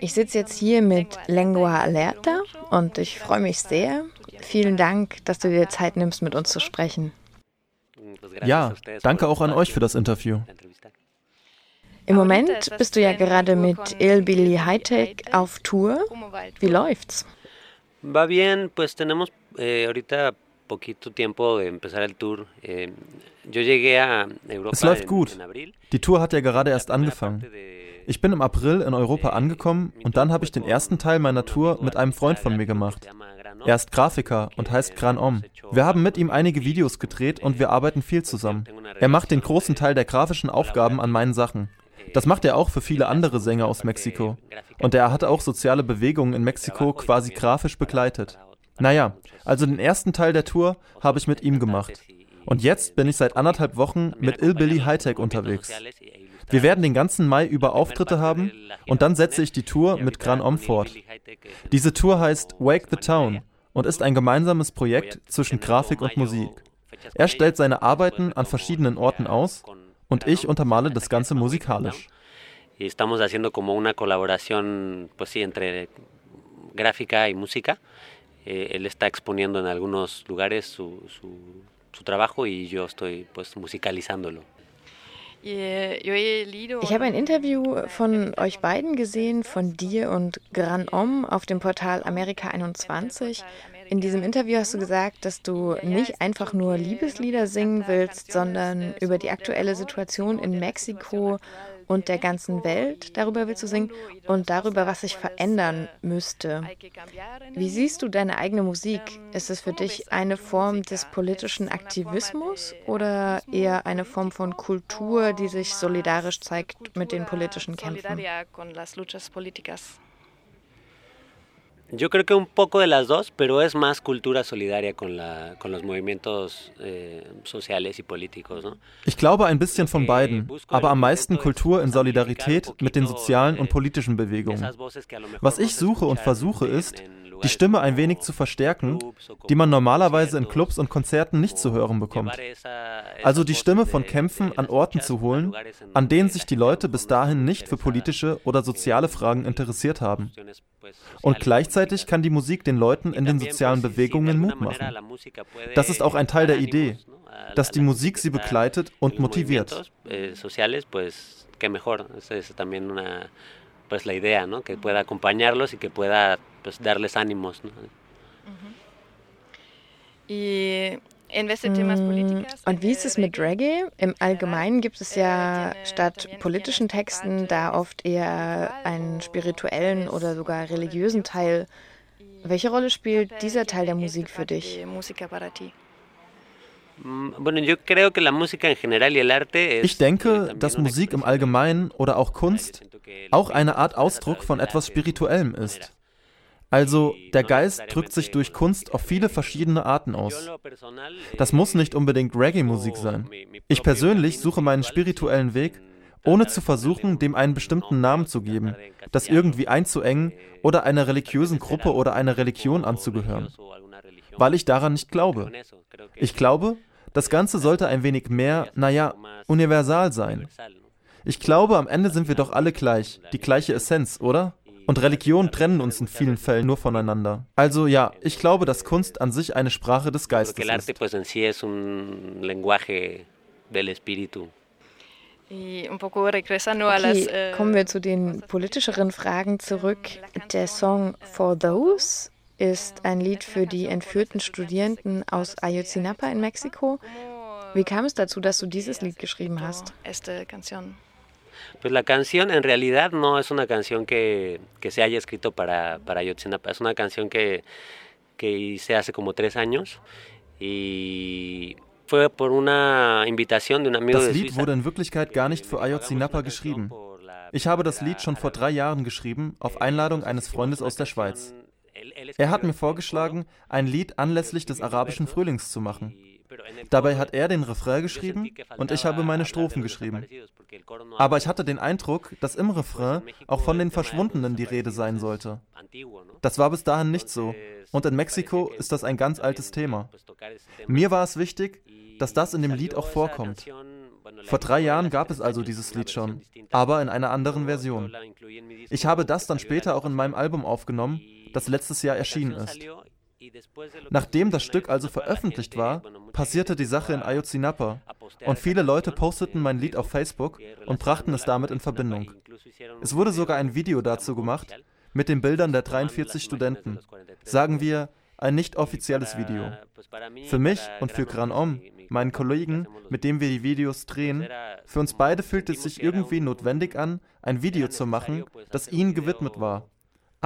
Ich sitze jetzt hier mit Lengua Alerta und ich freue mich sehr. Vielen Dank, dass du dir Zeit nimmst, mit uns zu sprechen. Ja, danke auch an euch für das Interview. Im Moment bist du ja gerade mit Il Billy Hightech auf Tour. Wie läuft's? Va bien, pues tenemos eh, ahorita poquito tiempo de empezar el tour. Eh, yo llegué a Europa es läuft gut. Die Tour hat ja gerade erst angefangen. Ich bin im April in Europa angekommen und dann habe ich den ersten Teil meiner Tour mit einem Freund von mir gemacht. Er ist Grafiker und heißt Gran Om. Wir haben mit ihm einige Videos gedreht und wir arbeiten viel zusammen. Er macht den großen Teil der grafischen Aufgaben an meinen Sachen. Das macht er auch für viele andere Sänger aus Mexiko. Und er hat auch soziale Bewegungen in Mexiko quasi grafisch begleitet. Naja, also den ersten Teil der Tour habe ich mit ihm gemacht. Und jetzt bin ich seit anderthalb Wochen mit Il Billy Hightech unterwegs. Wir werden den ganzen Mai über Auftritte haben und dann setze ich die Tour mit Gran Om fort. Diese Tour heißt Wake the Town und ist ein gemeinsames Projekt zwischen Grafik und Musik. Er stellt seine Arbeiten an verschiedenen Orten aus und ich untermale das Ganze musikalisch. Estamos haciendo como una colaboración, pues sí, entre gráfica y música. Eh, él está exponiendo en algunos lugares su, su, su trabajo y yo estoy pues musicalizándolo. Ich habe ein Interview von euch beiden gesehen, von dir und Gran Om auf dem Portal Amerika 21. In diesem Interview hast du gesagt, dass du nicht einfach nur Liebeslieder singen willst, sondern über die aktuelle Situation in Mexiko und der ganzen Welt, darüber willst du singen und darüber, was sich verändern müsste. Wie siehst du deine eigene Musik? Ist es für dich eine Form des politischen Aktivismus oder eher eine Form von Kultur, die sich solidarisch zeigt mit den politischen Kämpfen? Yo creo que un poco de las dos, pero es más cultura solidaria con, la, con los movimientos eh, sociales y políticos. ¿no? Ich glaube ein bisschen von beiden, aber am meisten Kultur in Solidarität mit den sozialen und politischen Bewegungen. Was ich suche und versuche ist, die Stimme ein wenig zu verstärken, die man normalerweise in Clubs und Konzerten nicht zu hören bekommt. Also die Stimme von Kämpfen an Orten zu holen, an denen sich die Leute bis dahin nicht für politische oder soziale Fragen interessiert haben. Und gleichzeitig kann die Musik den Leuten in den sozialen Bewegungen Mut machen. Das ist auch ein Teil der Idee, dass die Musik sie begleitet und motiviert. pues la idea, ¿no? Que pueda acompañarlos y que pueda pues, darles ánimos. ¿no? Y und wie ist es mit Reggae? Im Allgemeinen gibt es ja statt politischen Texten da oft eher einen spirituellen oder sogar religiösen Teil. Welche Rolle spielt dieser Teil der Musik für dich? Mm, ich denke, dass Musik im Allgemeinen oder auch Kunst auch eine Art Ausdruck von etwas Spirituellem ist. Also der Geist drückt sich durch Kunst auf viele verschiedene Arten aus. Das muss nicht unbedingt Reggae-Musik sein. Ich persönlich suche meinen spirituellen Weg, ohne zu versuchen, dem einen bestimmten Namen zu geben, das irgendwie einzuengen oder einer religiösen Gruppe oder einer Religion anzugehören. Weil ich daran nicht glaube. Ich glaube, das Ganze sollte ein wenig mehr, naja, universal sein. Ich glaube, am Ende sind wir doch alle gleich, die gleiche Essenz, oder? Und Religionen trennen uns in vielen Fällen nur voneinander. Also ja, ich glaube, dass Kunst an sich eine Sprache des Geistes ist. Okay, eh, kommen wir zu den politischeren Fragen zurück. Der Song For Those ist ein Lied für die entführten Studierenden aus Ayotzinapa in Mexiko. Wie kam es dazu, dass du dieses Lied geschrieben hast? Pues la canción en realidad no es una canción que, que se haya escrito para, para Ayotzinapa, es una canción que, que hice hace como tres años y fue por una invitación de un amigo das Lied wurde in Wirklichkeit gar nicht für Ayotzinapa geschrieben. Ich habe das Lied schon vor drei Jahren geschrieben, auf Einladung eines Freundes aus der Schweiz. Er hat mir vorgeschlagen, ein Lied anlässlich des arabischen Frühlings zu machen. Dabei hat er den Refrain geschrieben und ich habe meine Strophen geschrieben. Aber ich hatte den Eindruck, dass im Refrain auch von den Verschwundenen die Rede sein sollte. Das war bis dahin nicht so. Und in Mexiko ist das ein ganz altes Thema. Mir war es wichtig, dass das in dem Lied auch vorkommt. Vor drei Jahren gab es also dieses Lied schon, aber in einer anderen Version. Ich habe das dann später auch in meinem Album aufgenommen, das letztes Jahr erschienen ist. Nachdem das Stück also veröffentlicht war, passierte die Sache in Ayotzinapa und viele Leute posteten mein Lied auf Facebook und brachten es damit in Verbindung. Es wurde sogar ein Video dazu gemacht mit den Bildern der 43 Studenten. Sagen wir, ein nicht offizielles Video. Für mich und für Gran Om, meinen Kollegen, mit dem wir die Videos drehen, für uns beide fühlt es sich irgendwie notwendig an, ein Video zu machen, das ihnen gewidmet war.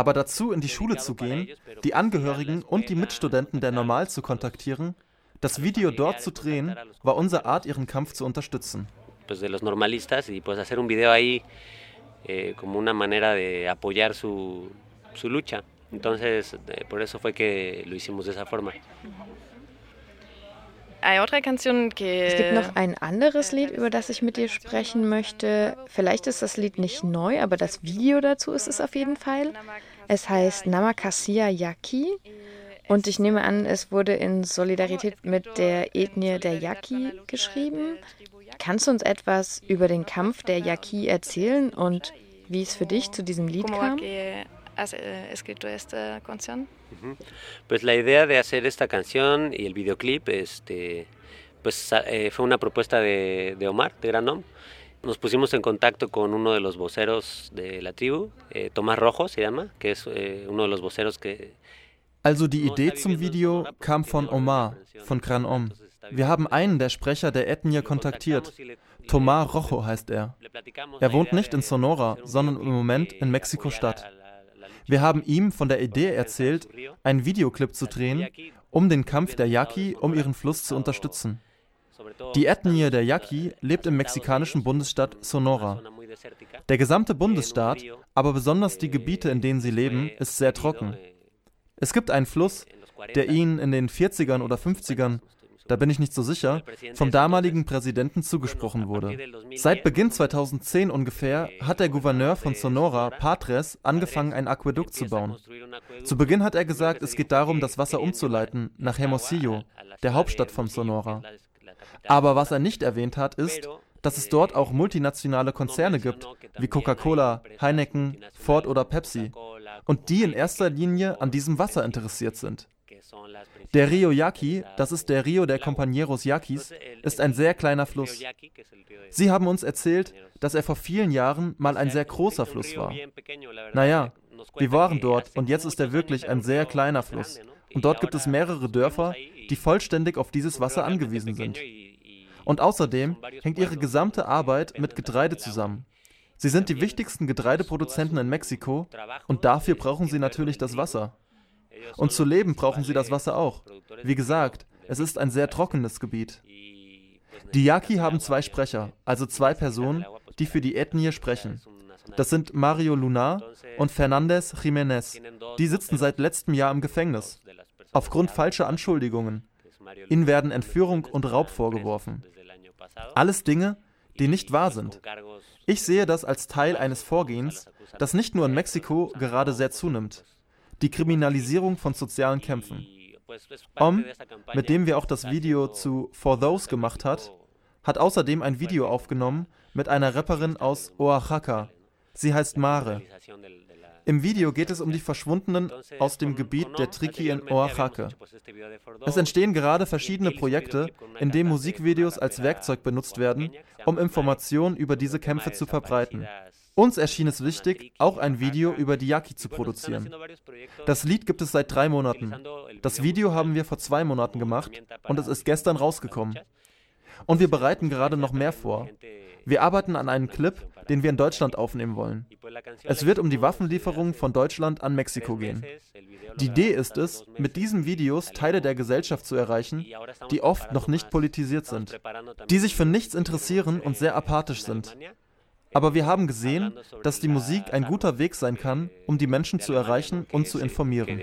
Aber dazu in die Schule zu gehen, die Angehörigen und die Mitstudenten der Normal zu kontaktieren, das Video dort zu drehen, war unsere Art, ihren Kampf zu unterstützen. Pues de los normalistas y pues hacer un video ahí eh, como una manera de apoyar su, su lucha. Entonces, eh, por eso fue que lo hicimos de esa forma. Es gibt noch ein anderes Lied, über das ich mit dir sprechen möchte. Vielleicht ist das Lied nicht neu, aber das Video dazu ist es auf jeden Fall. Es heißt Namakasia Yaki und ich nehme an, es wurde in Solidarität mit der Ethnie der Yaki geschrieben. Kannst du uns etwas über den Kampf der Yaki erzählen und wie es für dich zu diesem Lied kam? Has eh, escrito esta canción? Pues la idea de hacer esta canción y el videoclip este, pues, eh, fue una propuesta de, de, Omar, de Granom. Nos pusimos en contacto con uno de los voceros de la tribu, eh, Tomás Rojo se llama, que es eh, uno de los voceros que... Also die Idee zum Video kam von Omar, von Gran Om. Wir haben einen der Sprecher der Ethnie kontaktiert. Tomás Rojo heißt er. Er wohnt nicht in Sonora, sondern im Moment in Mexiko-Stadt. Wir haben ihm von der Idee erzählt, einen Videoclip zu drehen, um den Kampf der Yaqui um ihren Fluss zu unterstützen. Die Ethnie der Yaqui lebt im mexikanischen Bundesstaat Sonora. Der gesamte Bundesstaat, aber besonders die Gebiete, in denen sie leben, ist sehr trocken. Es gibt einen Fluss, der ihnen in den 40ern oder 50ern da bin ich nicht so sicher, vom damaligen Präsidenten zugesprochen wurde. Seit Beginn 2010 ungefähr hat der Gouverneur von Sonora, Patres, angefangen, ein Aquädukt zu bauen. Zu Beginn hat er gesagt, es geht darum, das Wasser umzuleiten nach Hermosillo, der Hauptstadt von Sonora. Aber was er nicht erwähnt hat, ist, dass es dort auch multinationale Konzerne gibt, wie Coca-Cola, Heineken, Ford oder Pepsi, und die in erster Linie an diesem Wasser interessiert sind. Der Rio Yaqui, das ist der Rio der Compañeros Yaquis, ist ein sehr kleiner Fluss. Sie haben uns erzählt, dass er vor vielen Jahren mal ein sehr großer Fluss war. Naja, wir waren dort und jetzt ist er wirklich ein sehr kleiner Fluss. Und dort gibt es mehrere Dörfer, die vollständig auf dieses Wasser angewiesen sind. Und außerdem hängt ihre gesamte Arbeit mit Getreide zusammen. Sie sind die wichtigsten Getreideproduzenten in Mexiko und dafür brauchen sie natürlich das Wasser. Und zu leben brauchen sie das Wasser auch. Wie gesagt, es ist ein sehr trockenes Gebiet. Die Yaqui haben zwei Sprecher, also zwei Personen, die für die Ethnie sprechen. Das sind Mario Lunar und Fernandez Jiménez. Die sitzen seit letztem Jahr im Gefängnis. Aufgrund falscher Anschuldigungen. Ihnen werden Entführung und Raub vorgeworfen. Alles Dinge, die nicht wahr sind. Ich sehe das als Teil eines Vorgehens, das nicht nur in Mexiko gerade sehr zunimmt die Kriminalisierung von sozialen Kämpfen. Om, mit dem wir auch das Video zu For Those gemacht hat, hat außerdem ein Video aufgenommen mit einer Rapperin aus Oaxaca. Sie heißt Mare. Im Video geht es um die Verschwundenen aus dem Gebiet der Triqui in Oaxaca. Es entstehen gerade verschiedene Projekte, in denen Musikvideos als Werkzeug benutzt werden, um Informationen über diese Kämpfe zu verbreiten. Uns erschien es wichtig, auch ein Video über die Yaqui zu produzieren. Das Lied gibt es seit drei Monaten. Das Video haben wir vor zwei Monaten gemacht und es ist gestern rausgekommen. Und wir bereiten gerade noch mehr vor. Wir arbeiten an einem Clip, den wir in Deutschland aufnehmen wollen. Es wird um die Waffenlieferungen von Deutschland an Mexiko gehen. Die Idee ist es, mit diesen Videos Teile der Gesellschaft zu erreichen, die oft noch nicht politisiert sind, die sich für nichts interessieren und sehr apathisch sind. Aber wir haben gesehen, dass die Musik ein guter Weg sein kann, um die Menschen zu erreichen und zu informieren.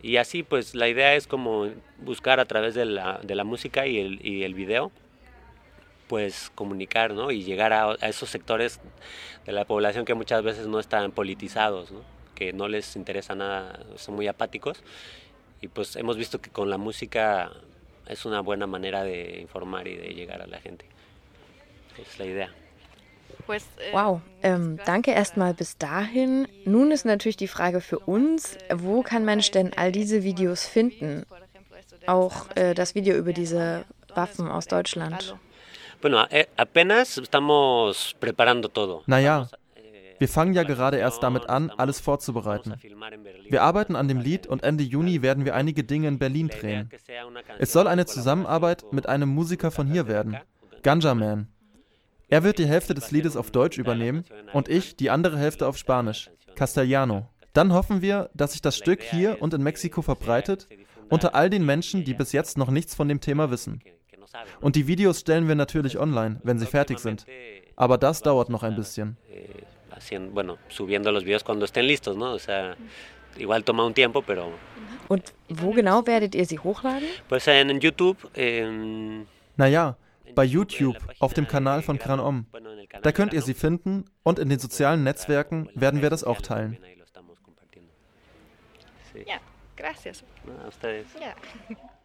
Y así, pues la idea es buscar a través de la, música y el video, pues comunicar, ¿no? Y llegar a, a, esos sectores de la población que muchas veces no están politizados, ¿no? Que no les interesa nada, son muy apáticos. Y pues hemos visto que con la música es una buena manera de informar y de llegar a la gente. Es la idea. Eh, wow, ähm, danke erstmal bis dahin. Nun ist natürlich die Frage für uns, wo kann Mensch denn all diese Videos finden? Auch äh, das Video über diese Waffen aus Deutschland. Bueno, eh, apenas estamos preparando todo. Naja, wir fangen ja gerade erst damit an, alles vorzubereiten. Wir arbeiten an dem Lied und Ende Juni werden wir einige Dinge in Berlin drehen. Es soll eine Zusammenarbeit mit einem Musiker von hier werden, Ganja Man. Er wird die Hälfte des Liedes auf Deutsch übernehmen und ich die andere Hälfte auf Spanisch, Castellano. Dann hoffen wir, dass sich das Stück hier und in Mexiko verbreitet, unter all den Menschen, die bis jetzt noch nichts von dem Thema wissen. Und die Videos stellen wir natürlich online, wenn sie fertig sind. Aber das dauert noch ein bisschen. Und wo genau werdet ihr sie hochladen? Naja, bei YouTube auf dem Kanal von Kranom. Da könnt ihr sie finden und in den sozialen Netzwerken werden wir das auch teilen. Ja, gracias. A ustedes. Ja.